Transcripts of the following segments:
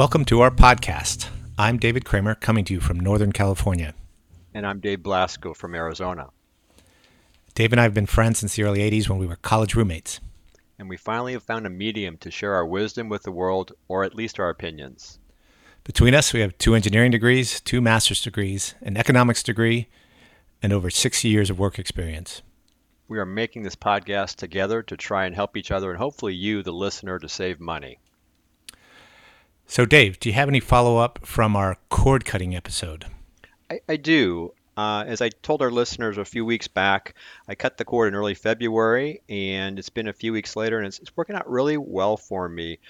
Welcome to our podcast. I'm David Kramer, coming to you from Northern California. And I'm Dave Blasco from Arizona. Dave and I have been friends since the early 80s when we were college roommates. And we finally have found a medium to share our wisdom with the world, or at least our opinions. Between us, we have two engineering degrees, two master's degrees, an economics degree, and over 60 years of work experience. We are making this podcast together to try and help each other and hopefully you, the listener, to save money. So, Dave, do you have any follow up from our cord cutting episode? I, I do. Uh, as I told our listeners a few weeks back, I cut the cord in early February, and it's been a few weeks later, and it's, it's working out really well for me.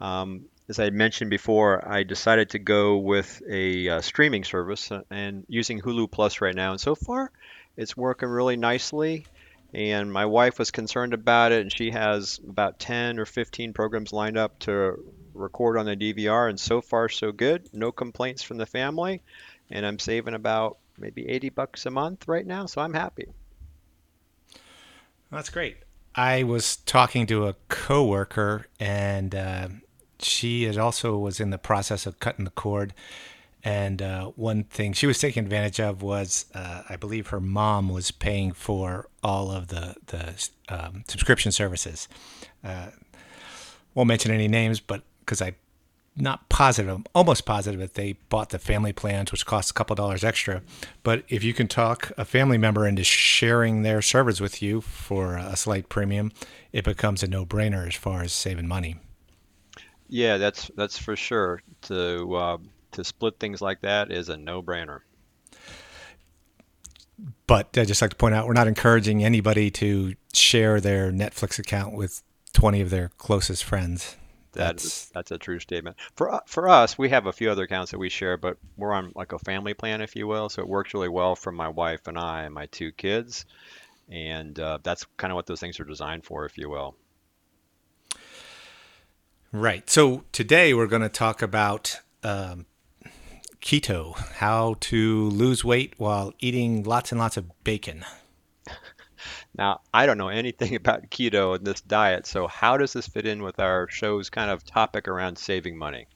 Um, as I mentioned before, I decided to go with a uh, streaming service uh, and using Hulu Plus right now, and so far, it's working really nicely. And my wife was concerned about it, and she has about 10 or 15 programs lined up to record on the DVR, and so far so good. No complaints from the family, and I'm saving about maybe 80 bucks a month right now, so I'm happy. That's great. I was talking to a coworker, and uh, she had also was in the process of cutting the cord. And uh, one thing she was taking advantage of was, uh, I believe, her mom was paying for all of the the um, subscription services. Uh, won't mention any names, but because I'm not positive, I'm almost positive that they bought the family plans, which costs a couple dollars extra. But if you can talk a family member into sharing their servers with you for a slight premium, it becomes a no-brainer as far as saving money. Yeah, that's that's for sure. To uh, to split things like that is a no-brainer. But I just like to point out, we're not encouraging anybody to share their Netflix account with 20 of their closest friends. That's that's a true statement. For for us, we have a few other accounts that we share, but we're on like a family plan, if you will. So it works really well for my wife and I and my two kids, and uh, that's kind of what those things are designed for, if you will. Right. So today we're going to talk about um, keto, how to lose weight while eating lots and lots of bacon. Now, I don't know anything about keto and this diet, so how does this fit in with our show's kind of topic around saving money?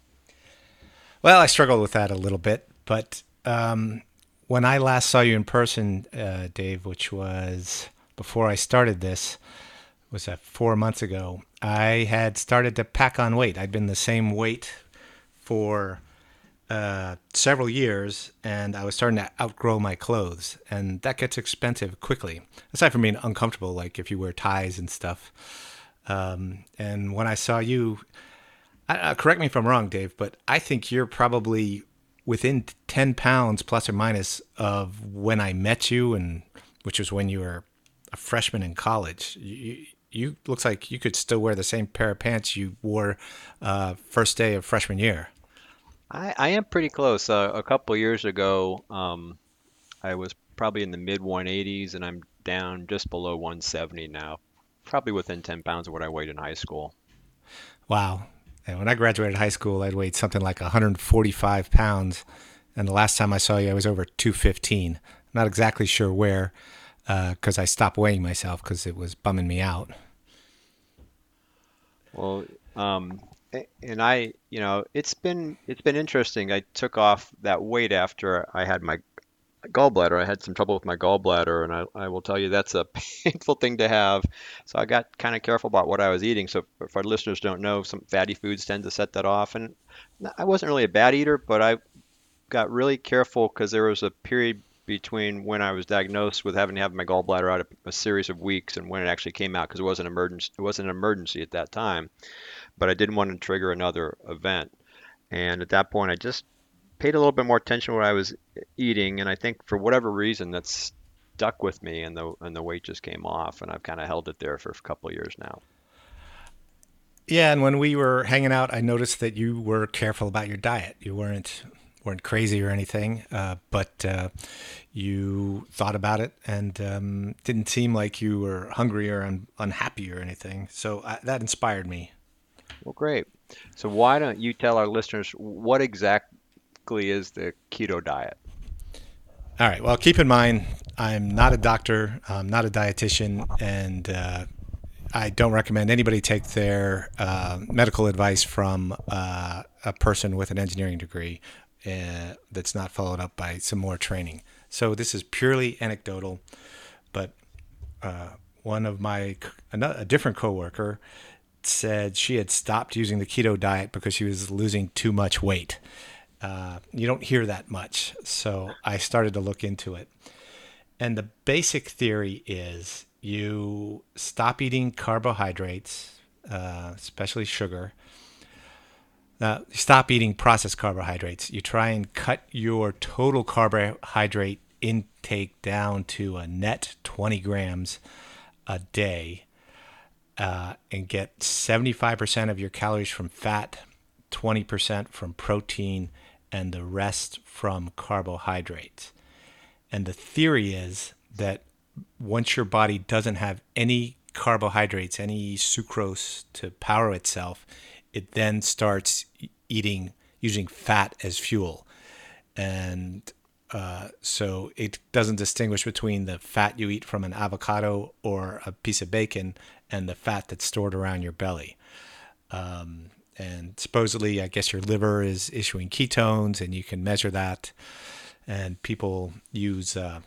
Well, I struggled with that a little bit, but um, when I last saw you in person, uh, Dave, which was before I started this, was that four months ago, I had started to pack on weight. I'd been the same weight for uh, several years, and I was starting to outgrow my clothes, and that gets expensive quickly. Aside from being uncomfortable, like if you wear ties and stuff. Um, and when I saw you, uh, correct me if I'm wrong, Dave, but I think you're probably within 10 pounds plus or minus of when I met you, and which was when you were a freshman in college. You, you looks like you could still wear the same pair of pants you wore uh, first day of freshman year. I, I am pretty close. Uh, a couple years ago, um, I was probably in the mid 180s, and I'm down just below 170 now, probably within 10 pounds of what I weighed in high school. Wow. And when I graduated high school, I'd weighed something like 145 pounds. And the last time I saw you, I was over 215. not exactly sure where, because uh, I stopped weighing myself because it was bumming me out. Well, um, and I, you know, it's been it's been interesting. I took off that weight after I had my gallbladder. I had some trouble with my gallbladder, and I, I will tell you that's a painful thing to have. So I got kind of careful about what I was eating. So if our listeners don't know, some fatty foods tend to set that off. And I wasn't really a bad eater, but I got really careful because there was a period between when I was diagnosed with having to have my gallbladder out a series of weeks and when it actually came out because it was an emergency. It wasn't an emergency at that time but I didn't want to trigger another event. And at that point, I just paid a little bit more attention to what I was eating, and I think for whatever reason, that's stuck with me, and the and the weight just came off, and I've kind of held it there for a couple years now. Yeah, and when we were hanging out, I noticed that you were careful about your diet. You weren't weren't crazy or anything, uh, but uh, you thought about it and um, didn't seem like you were hungry or un- unhappy or anything. So uh, that inspired me. Well, great. So why don't you tell our listeners what exactly is the keto diet? All right. Well, keep in mind, I'm not a doctor, I'm not a dietitian, and uh, I don't recommend anybody take their uh, medical advice from uh, a person with an engineering degree uh, that's not followed up by some more training. So this is purely anecdotal, but uh, one of my a different coworker said she had stopped using the keto diet because she was losing too much weight. Uh, you don't hear that much, so I started to look into it. And the basic theory is you stop eating carbohydrates, uh, especially sugar. Uh, stop eating processed carbohydrates. You try and cut your total carbohydrate intake down to a net 20 grams a day uh, and get 75% of your calories from fat, 20% from protein, and the rest from carbohydrates. And the theory is that once your body doesn't have any carbohydrates, any sucrose to power itself, it then starts eating using fat as fuel. And uh, so it doesn't distinguish between the fat you eat from an avocado or a piece of bacon and the fat that's stored around your belly. Um, and supposedly, I guess your liver is issuing ketones, and you can measure that. And people use uh,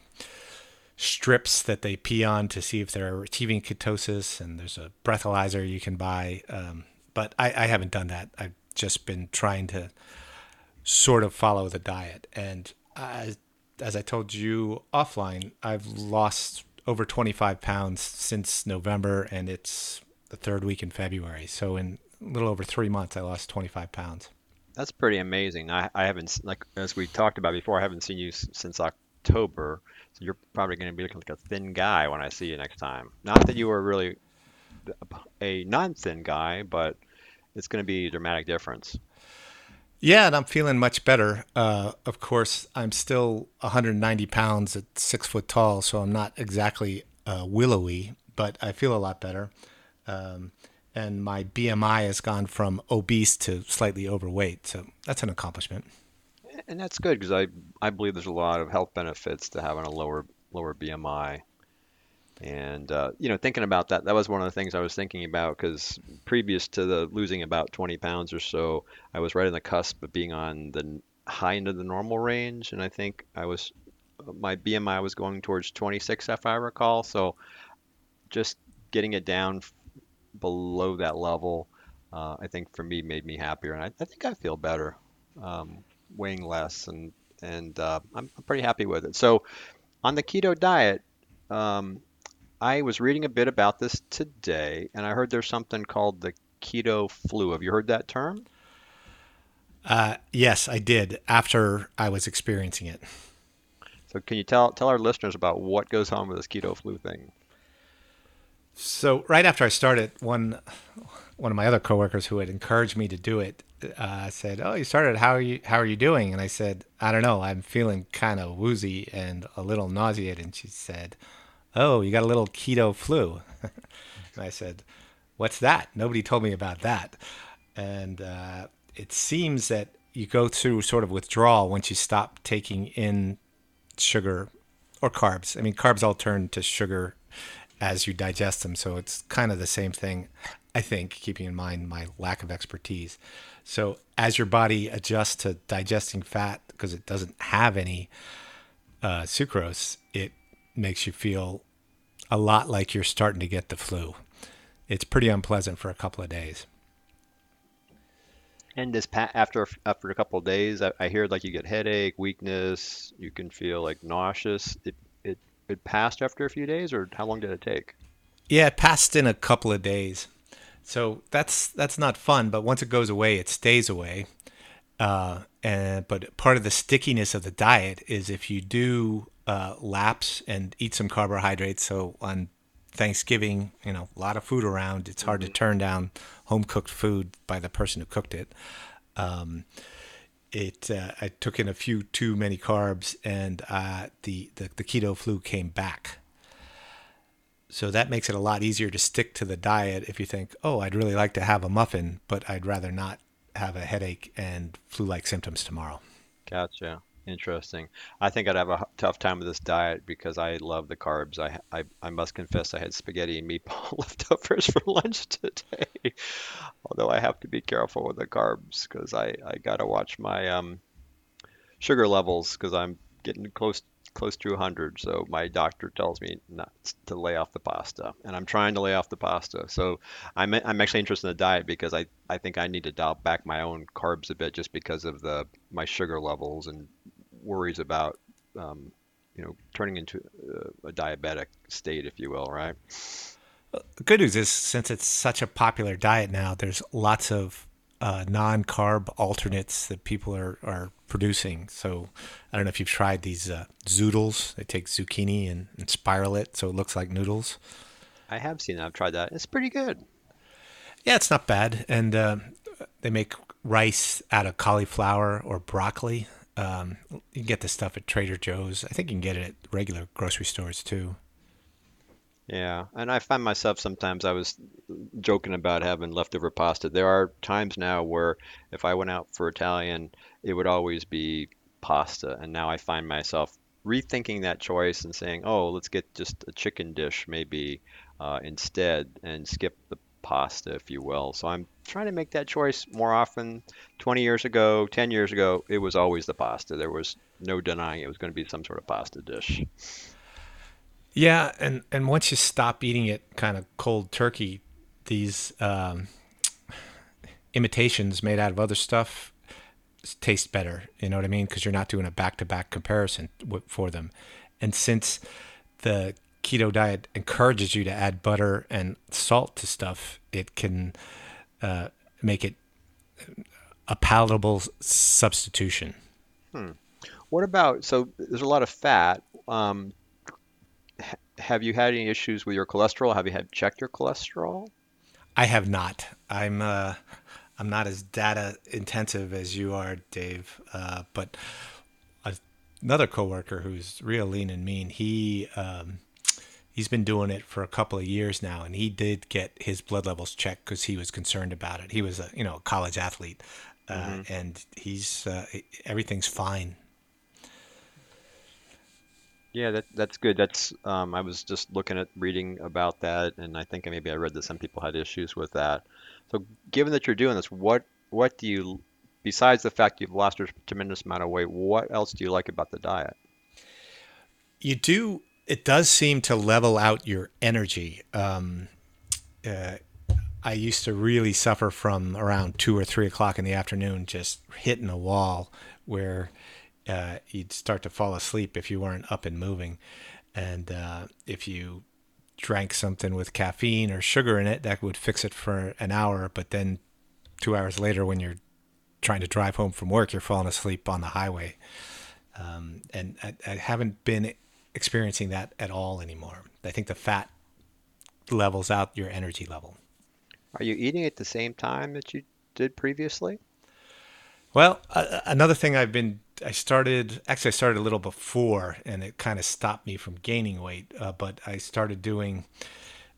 strips that they pee on to see if they're achieving ketosis. And there's a breathalyzer you can buy. Um, but I, I haven't done that. I've just been trying to sort of follow the diet. And As I told you offline, I've lost over 25 pounds since November, and it's the third week in February. So in a little over three months, I lost 25 pounds. That's pretty amazing. I, I haven't, like as we talked about before, I haven't seen you since October. So you're probably going to be looking like a thin guy when I see you next time. Not that you were really a non-thin guy, but it's going to be a dramatic difference. Yeah, and I'm feeling much better. Uh, of course, I'm still 190 pounds at six foot tall, so I'm not exactly uh, willowy, but I feel a lot better. Um, and my BMI has gone from obese to slightly overweight, so that's an accomplishment. And that's good because I I believe there's a lot of health benefits to having a lower lower BMI. And uh, you know, thinking about that, that was one of the things I was thinking about because previous to the losing about 20 pounds or so, I was right on the cusp of being on the high end of the normal range, and I think I was my BMI was going towards 26, if I recall. So just getting it down below that level, uh, I think for me made me happier, and I, I think I feel better, um, weighing less, and and uh, I'm, I'm pretty happy with it. So on the keto diet. Um, I was reading a bit about this today, and I heard there's something called the keto flu. Have you heard that term? Uh, yes, I did after I was experiencing it. So, can you tell tell our listeners about what goes on with this keto flu thing? So, right after I started, one one of my other coworkers who had encouraged me to do it uh, said, "Oh, you started. How are you? How are you doing?" And I said, "I don't know. I'm feeling kind of woozy and a little nauseated." And she said, Oh, you got a little keto flu. and I said, What's that? Nobody told me about that. And uh, it seems that you go through sort of withdrawal once you stop taking in sugar or carbs. I mean, carbs all turn to sugar as you digest them. So it's kind of the same thing, I think, keeping in mind my lack of expertise. So as your body adjusts to digesting fat because it doesn't have any uh, sucrose, it makes you feel a lot like you're starting to get the flu. It's pretty unpleasant for a couple of days. And this pa- after after a couple of days, I, I hear like you get headache, weakness, you can feel like nauseous. It it it passed after a few days, or how long did it take? Yeah, it passed in a couple of days. So that's that's not fun. But once it goes away, it stays away. Uh, and but part of the stickiness of the diet is if you do uh, lapse and eat some carbohydrates. So on Thanksgiving, you know, a lot of food around. It's hard mm-hmm. to turn down home cooked food by the person who cooked it. Um, it uh, I took in a few too many carbs, and uh, the, the the keto flu came back. So that makes it a lot easier to stick to the diet if you think, oh, I'd really like to have a muffin, but I'd rather not have a headache and flu-like symptoms tomorrow. Gotcha. Interesting. I think I'd have a tough time with this diet because I love the carbs. I, I, I must confess I had spaghetti and meatball leftovers for lunch today. Although I have to be careful with the carbs because I, I gotta watch my um, sugar levels because I'm getting close close to 100. So my doctor tells me not to lay off the pasta, and I'm trying to lay off the pasta. So I'm I'm actually interested in the diet because I I think I need to dial back my own carbs a bit just because of the my sugar levels and worries about um, you know turning into a, a diabetic state, if you will, right? The good news is, since it's such a popular diet now, there's lots of uh, non-carb alternates that people are, are producing. So I don't know if you've tried these uh, zoodles. They take zucchini and, and spiral it so it looks like noodles. I have seen that. I've tried that. It's pretty good. Yeah, it's not bad. And uh, they make rice out of cauliflower or broccoli. Um, you can get this stuff at Trader Joe's. I think you can get it at regular grocery stores too. Yeah, and I find myself sometimes I was joking about having leftover pasta. There are times now where if I went out for Italian, it would always be pasta, and now I find myself rethinking that choice and saying, "Oh, let's get just a chicken dish maybe uh, instead and skip the pasta, if you will." So I'm trying to make that choice more often. 20 years ago, 10 years ago, it was always the pasta. There was no denying it was going to be some sort of pasta dish. Yeah, and and once you stop eating it kind of cold turkey, these um, imitations made out of other stuff taste better. You know what I mean? Because you're not doing a back to back comparison for them. And since the keto diet encourages you to add butter and salt to stuff, it can uh, make it a palatable substitution. Hmm. What about, so there's a lot of fat. Um, ha- have you had any issues with your cholesterol? Have you had checked your cholesterol? I have not. I'm uh, I'm not as data intensive as you are, Dave. Uh, but another coworker who's real lean and mean, he um, he's been doing it for a couple of years now, and he did get his blood levels checked because he was concerned about it. He was a you know a college athlete, uh, hmm and he's uh, everything's fine. Yeah, that that's good. That's um, I was just looking at reading about that, and I think maybe I read that some people had issues with that. So, given that you're doing this, what what do you, besides the fact you've lost a tremendous amount of weight, what else do you like about the diet? You do. It does seem to level out your energy. Um, uh, I used to really suffer from around two or three o'clock in the afternoon, just hitting a wall where uh, you'd start to fall asleep if you weren't up and moving. And uh, if you drank something with caffeine or sugar in it, that would fix it for an hour. But then two hours later, when you're trying to drive home from work, you're falling asleep on the highway. Um, and I, I haven't been experiencing that at all anymore. I think the fat levels out your energy level. Are you eating at the same time that you did previously? Well, uh, another thing I've been, I started, actually, I started a little before and it kind of stopped me from gaining weight. Uh, but I started doing,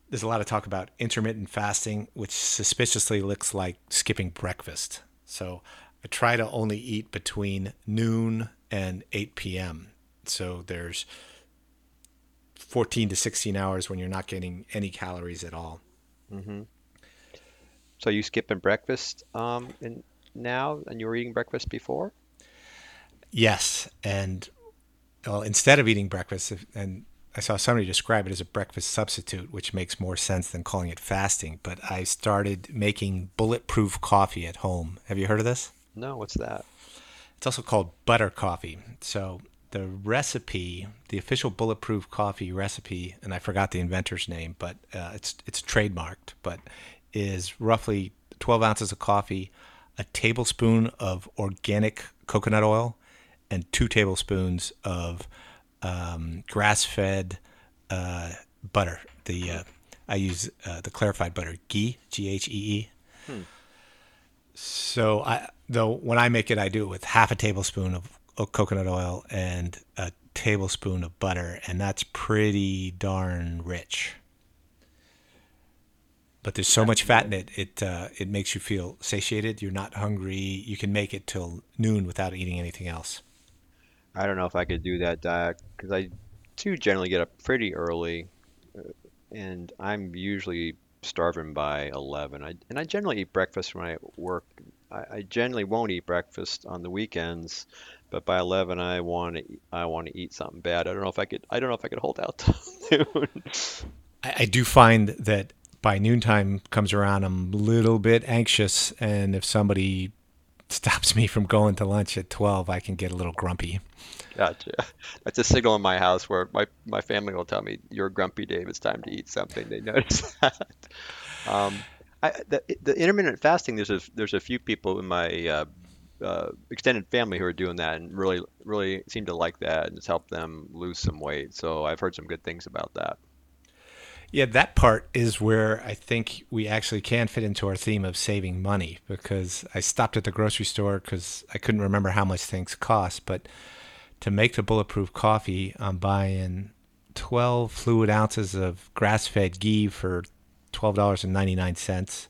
there's a lot of talk about intermittent fasting, which suspiciously looks like skipping breakfast. So I try to only eat between noon and 8 p.m. So there's 14 to 16 hours when you're not getting any calories at all. Mm-hmm. So you skipping breakfast um, in, now, and you were eating breakfast before? Yes. And well, instead of eating breakfast, if- and I saw somebody describe it as a breakfast substitute, which makes more sense than calling it fasting. But I started making bulletproof coffee at home. Have you heard of this? No, what's that? It's also called butter coffee. So the recipe, the official bulletproof coffee recipe, and I forgot the inventor's name, but uh, it's it's trademarked, but is roughly 12 ounces of coffee, a tablespoon of organic coconut oil, and two tablespoons of um, grass-fed uh, butter. The uh, I use uh, the clarified butter, ghee, G H E E. Hmm. So I though when I make it, I do it with half a tablespoon of, of coconut oil and a tablespoon of butter, and that's pretty darn rich. But there's so much fat in it, it uh, it makes you feel satiated. You're not hungry. You can make it till noon without eating anything else. I don't know if I could do that diet because I do generally get up pretty early, and I'm usually starving by 11. I, and I generally eat breakfast when I work. I, I generally won't eat breakfast on the weekends, but by 11 I want to I want to eat something bad. I don't know if I could I don't know if I could hold out till noon. I, I do find that by noontime comes around, I'm a little bit anxious, and if somebody stops me from going to lunch at 12, I can get a little grumpy. Gotcha. That's a signal in my house where my, my family will tell me, "You're grumpy, Dave. It's time to eat something." They notice that. Um, I, the, the intermittent fasting, there's a there's a few people in my uh, uh, extended family who are doing that and really really seem to like that and it's helped them lose some weight. So I've heard some good things about that. Yeah, that part is where I think we actually can fit into our theme of saving money because I stopped at the grocery store because I couldn't remember how much things cost. But to make the bulletproof coffee, I'm buying 12 fluid ounces of grass fed ghee for $12.99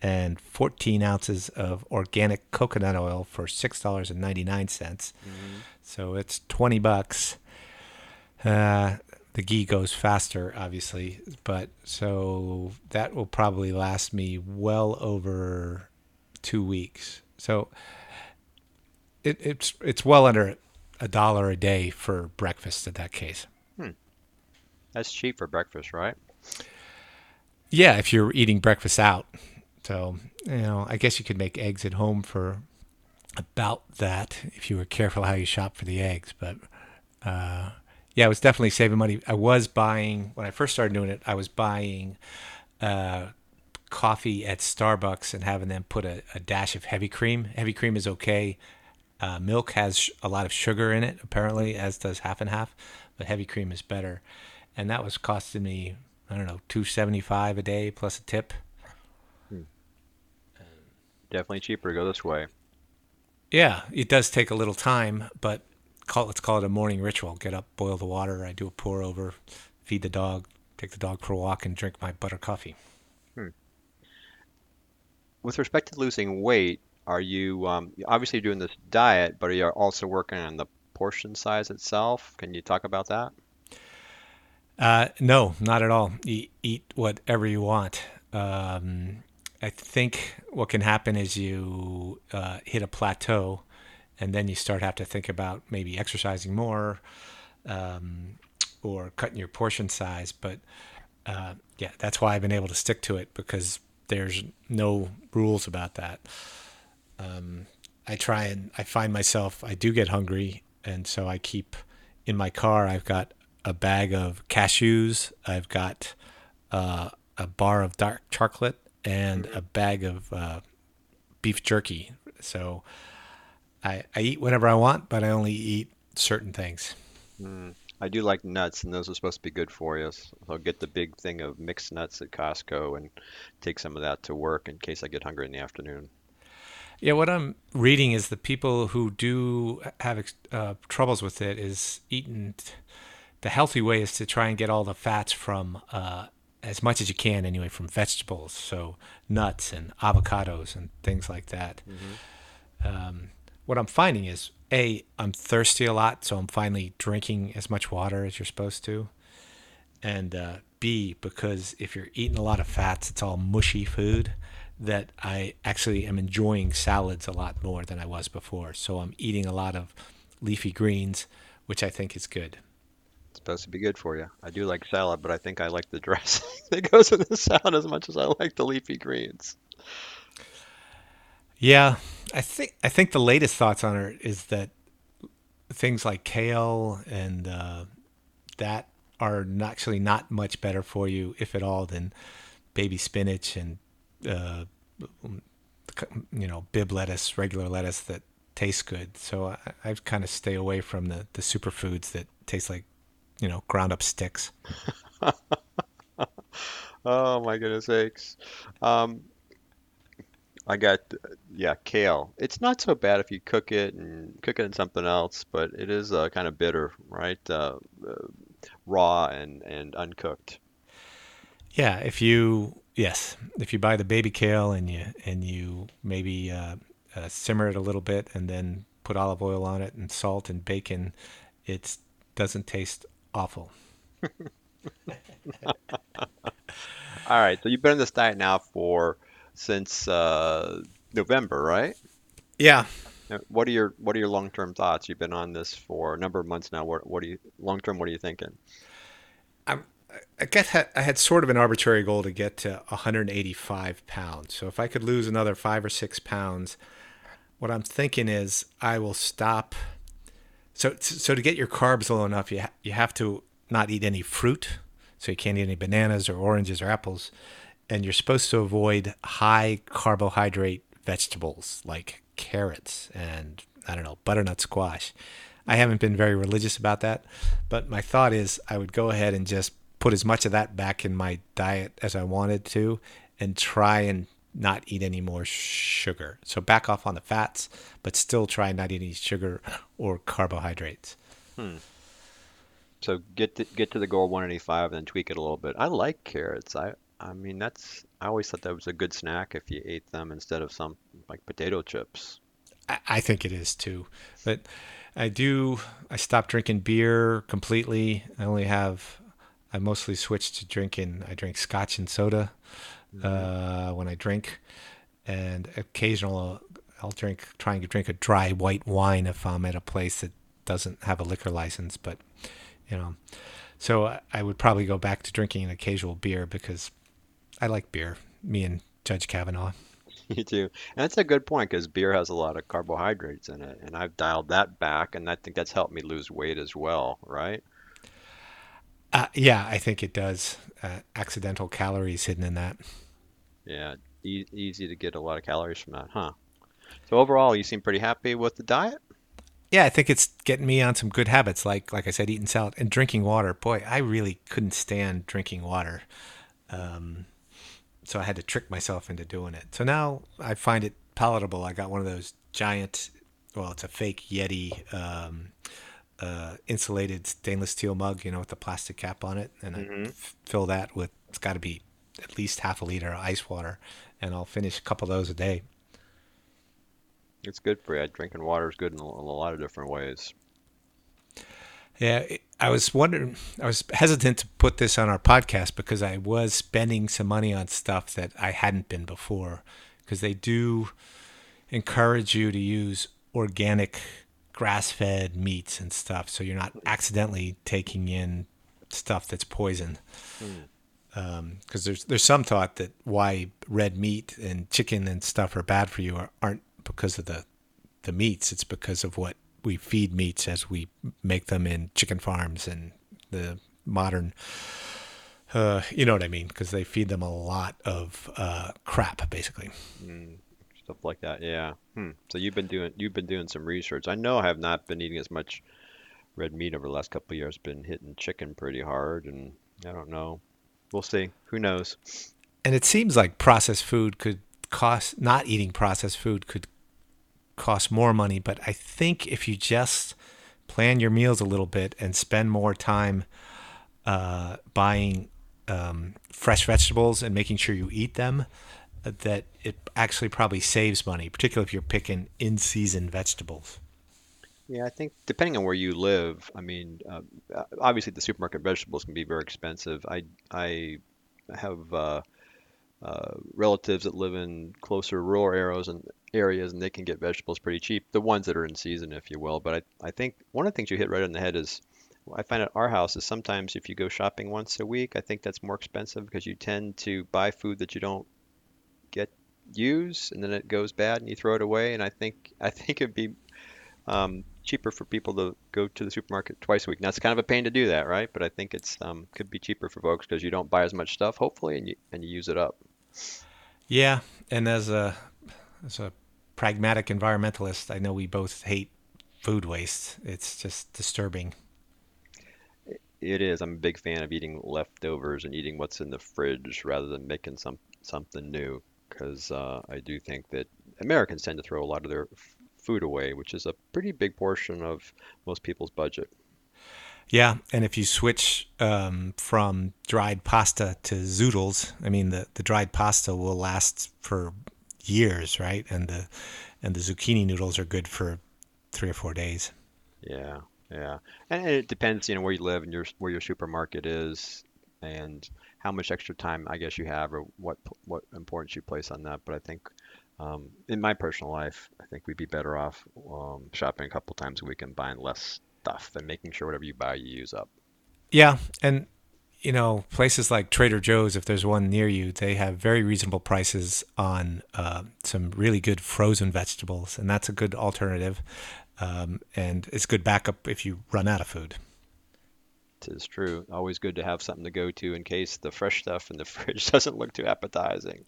and 14 ounces of organic coconut oil for $6.99. hmm So it's 20 bucks. Uh, the ghee goes faster, obviously, but so that will probably last me well over two weeks. So it, it's it's well under a dollar a day for breakfast in that case. Hmm. That's cheap for breakfast, right? Yeah, if you're eating breakfast out. So, you know, I guess you could make eggs at home for about that if you were careful how you shop for the eggs. But uh, yeah, I was definitely saving money. I was buying, when I first started doing it, I was buying uh, coffee at Starbucks and having them put a, a dash of heavy cream. Heavy cream is okay. Uh, milk has sh- a lot of sugar in it, apparently, as does half and half, but heavy cream is better. And that was costing me, I don't know, two seventy five a day plus a tip. Definitely cheaper to go this way. Yeah, it does take a little time, but call let's call it a morning ritual. Get up, boil the water, I do a pour over, feed the dog, take the dog for a walk, and drink my butter coffee. Hmm. With respect to losing weight, are you um, obviously doing this diet, but are you also working on the portion size itself? Can you talk about that? Uh, no, not at all. You eat whatever you want. Um, I think what can happen is you uh, hit a plateau, and then you start have to think about maybe exercising more um, or cutting your portion size. But uh, yeah, that's why I've been able to stick to it because there's no rules about that. Um, I try and I find myself I do get hungry, and so I keep in my car. I've got a bag of cashews. I've got uh, a bar of dark chocolate and a bag of uh, beef jerky. So I, I eat whatever I want, but I only eat certain things. Mm. I do like nuts, and those are supposed to be good for you. So I'll get the big thing of mixed nuts at Costco and take some of that to work in case I get hungry in the afternoon. Yeah, what I'm reading is the people who do have uh, troubles with it is eating. The healthy way is to try and get all the fats from uh, as much as you can anyway from vegetables, so nuts and avocados and things like that. hmm Um, what I'm finding is a I'm thirsty a lot, so I'm finally drinking as much water as you're supposed to, and uh, B because if you're eating a lot of fats, it's all mushy food. That I actually am enjoying salads a lot more than I was before. So I'm eating a lot of leafy greens, which I think is good. Supposed to be good for you. I do like salad, but I think I like the dressing that goes in the salad as much as I like the leafy greens. Yeah, I think I think the latest thoughts on it is that things like kale and uh, that are not, actually not much better for you, if at all, than baby spinach and uh, you know Bibb lettuce, regular lettuce that tastes good. So I, I kind of stay away from the the superfoods that taste like you know ground up sticks. Oh my goodness sakes. Um, I got, yeah, kale. It's not so bad if you cook it and cook it in something else, but it is uh, kind of bitter, right? Uh, uh, raw and, and uncooked. Yeah, if you yes, if you buy the baby kale and you and you maybe uh, uh, simmer it a little bit and then put olive oil on it and salt and bacon, it doesn't taste awful. All right, so you've been on this diet now for since uh, November, right? Yeah. What are your what are your long-term thoughts? You've been on this for a number of months now. What what do you long-term? What are you thinking? I'm, I get I had sort of an arbitrary goal to get to 185 pounds. So if I could lose another five or six pounds, what I'm thinking is I will stop. So so to get your carbs low enough, you ha- you have to not eat any fruit. So you can't eat any bananas or oranges or apples, and you're supposed to avoid high carbohydrate vegetables like carrots and I don't know butternut squash. I haven't been very religious about that, but my thought is I would go ahead and just put as much of that back in my diet as I wanted to and try and not eat any more sugar. So back off on the fats, but still try not eating sugar or carbohydrates. Hmm. So get to, get to the goal 185 and then tweak it a little bit. I like carrots. I I mean that's I always thought that was a good snack if you ate them instead of some like potato chips. I, I think it is too. But I do, I stopped drinking beer completely. I only have, I mostly switched to drinking, I drink scotch and soda uh, when I drink. And occasional, I'll drink, trying to drink a dry white wine if I'm at a place that doesn't have a liquor license. But, you know, so I I would probably go back to drinking an occasional beer because I like beer, me and Judge Kavanaugh. You too. And that's a good point because beer has a lot of carbohydrates in it, and I've dialed that back, and I think that's helped me lose weight as well, right? Uh, yeah, I think it does. Uh, accidental calories hidden in that. Yeah, e easy to get a lot of calories from that, huh? So overall, you seem pretty happy with the diet? Yeah, I think it's getting me on some good habits, like like I said, eating salad and drinking water. Boy, I really couldn't stand drinking water, um, so I had to trick myself into doing it. So now I find it palatable. I got one of those giant, well, it's a fake Yeti um, uh, insulated stainless steel mug, you know, with the plastic cap on it, and I hmm f- fill that with it's got to be at least half a liter of ice water, and I'll finish a couple of those a day. It's good for you. Drinking water is good in a, lot of different ways. Yeah, I was wondering, I was hesitant to put this on our podcast because I was spending some money on stuff that I hadn't been before. Because they do encourage you to use organic grass fed meats and stuff. So you're not accidentally taking in stuff that's poison. Hmm. Because there's, there's some thought that why red meat and chicken and stuff are bad for you are, aren't because of the, the meats, it's because of what we feed meats as we make them in chicken farms and the modern uh, you know what I mean because they feed them a lot of uh, crap basically. Mm, stuff like that. Yeah. Hmm. So you've been doing you've been doing some research. I know I have not been eating as much red meat over the last couple of years. Been hitting chicken pretty hard, and I don't know. We'll see. Who knows? And it seems like processed food could cost not eating processed food could cost more money, but I think if you just plan your meals a little bit and spend more time uh, buying um, fresh vegetables and making sure you eat them, that it actually probably saves money, particularly if you're picking in season vegetables. Yeah, I think depending on where you live, I mean, uh, uh, obviously the supermarket vegetables can be very expensive. I I have uh, uh, relatives that live in closer rural areas and areas, and they can get vegetables pretty cheap. The ones that are in season, if you will. But I I think one of the things you hit right on the head is I find at our house is sometimes if you go shopping once a week, I think that's more expensive because you tend to buy food that you don't get use, and then it goes bad and you throw it away. And I think I think it'd be um, cheaper for people to go to the supermarket twice a week. Now it's kind of a pain to do that, right? But I think it's um, could be cheaper for folks because you don't buy as much stuff, hopefully, and you and you use it up. Yeah, and as a as a pragmatic environmentalist, I know we both hate food waste. It's just disturbing. It is. I'm a big fan of eating leftovers and eating what's in the fridge rather than making some something new because uh, I do think that Americans tend to throw a lot of their food away, which is a pretty big portion of most people's budget. Yeah, and if you switch um, from dried pasta to zoodles, I mean the, the dried pasta will last for years, right? And the and the zucchini noodles are good for three or four days. Yeah, yeah, and, and it depends, you know, where you live and your where your supermarket is, and how much extra time I guess you have, or what what importance you place on that. But I think, um, in my personal life, I think we'd be better off um, shopping a couple times a week and buying less stuff and making sure whatever you buy you use up. Yeah, and you know places like Trader Joe's, if there's one near you, they have very reasonable prices on uh, some really good frozen vegetables, and that's a good alternative. Um, and it's good backup if you run out of food. It is true. Always good to have something to go to in case the fresh stuff in the fridge doesn't look too appetizing.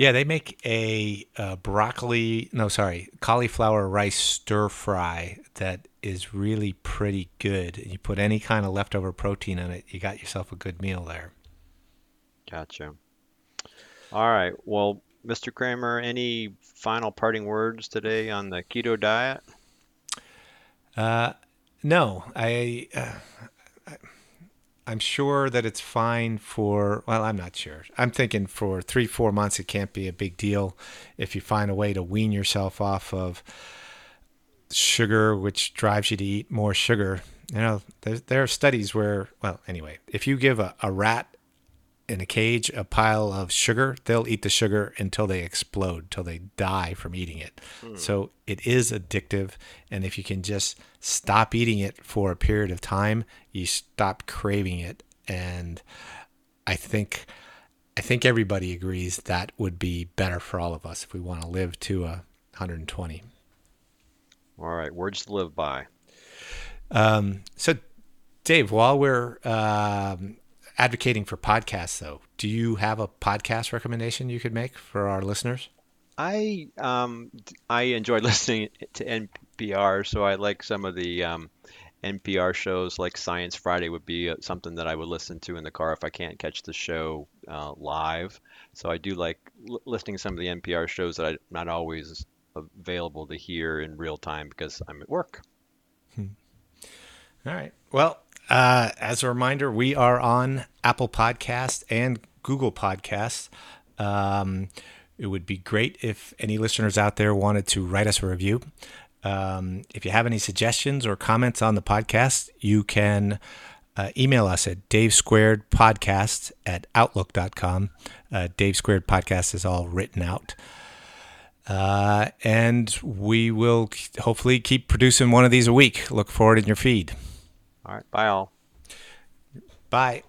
Yeah, they make a uh, broccoli, no, sorry, cauliflower rice stir fry that is really pretty good. And You put any kind of leftover protein in it, you got yourself a good meal there. Gotcha. All right. Well, Mr. Kramer, any final parting words today on the keto diet? Uh, no, I, uh, I'm sure that it's fine for, well, I'm not sure. I'm thinking for three, four months, it can't be a big deal if you find a way to wean yourself off of sugar, which drives you to eat more sugar. You know, there, there are studies where, well, anyway, if you give a, a rat in a cage a pile of sugar, they'll eat the sugar until they explode, till they die from eating it. Hmm. So it is addictive. And if you can just stop eating it for a period of time, you stop craving it. And I think I think everybody agrees that would be better for all of us if we want to live to a 120. All right, words to live by. Um, so, Dave, while we're um, advocating for podcasts, though, do you have a podcast recommendation you could make for our listeners? I um, I enjoy listening to NPR, so I like some of the um, NPR shows, like Science Friday would be uh, something that I would listen to in the car if I can't catch the show uh, live. So I do like l- listening to some of the NPR shows that I'm not always available to hear in real time because I'm at work. Hmm. All right. Well, uh, as a reminder, we are on Apple Podcast and Google Podcasts. Um, it would be great if any listeners out there wanted to write us a review. Um, if you have any suggestions or comments on the podcast, you can uh, email us at davesquaredpodcast at outlook.com. Uh, Dave Squared Podcast is all written out. Uh, and we will hopefully keep producing one of these a week. Look forward in your feed. All right. Bye, all. Bye.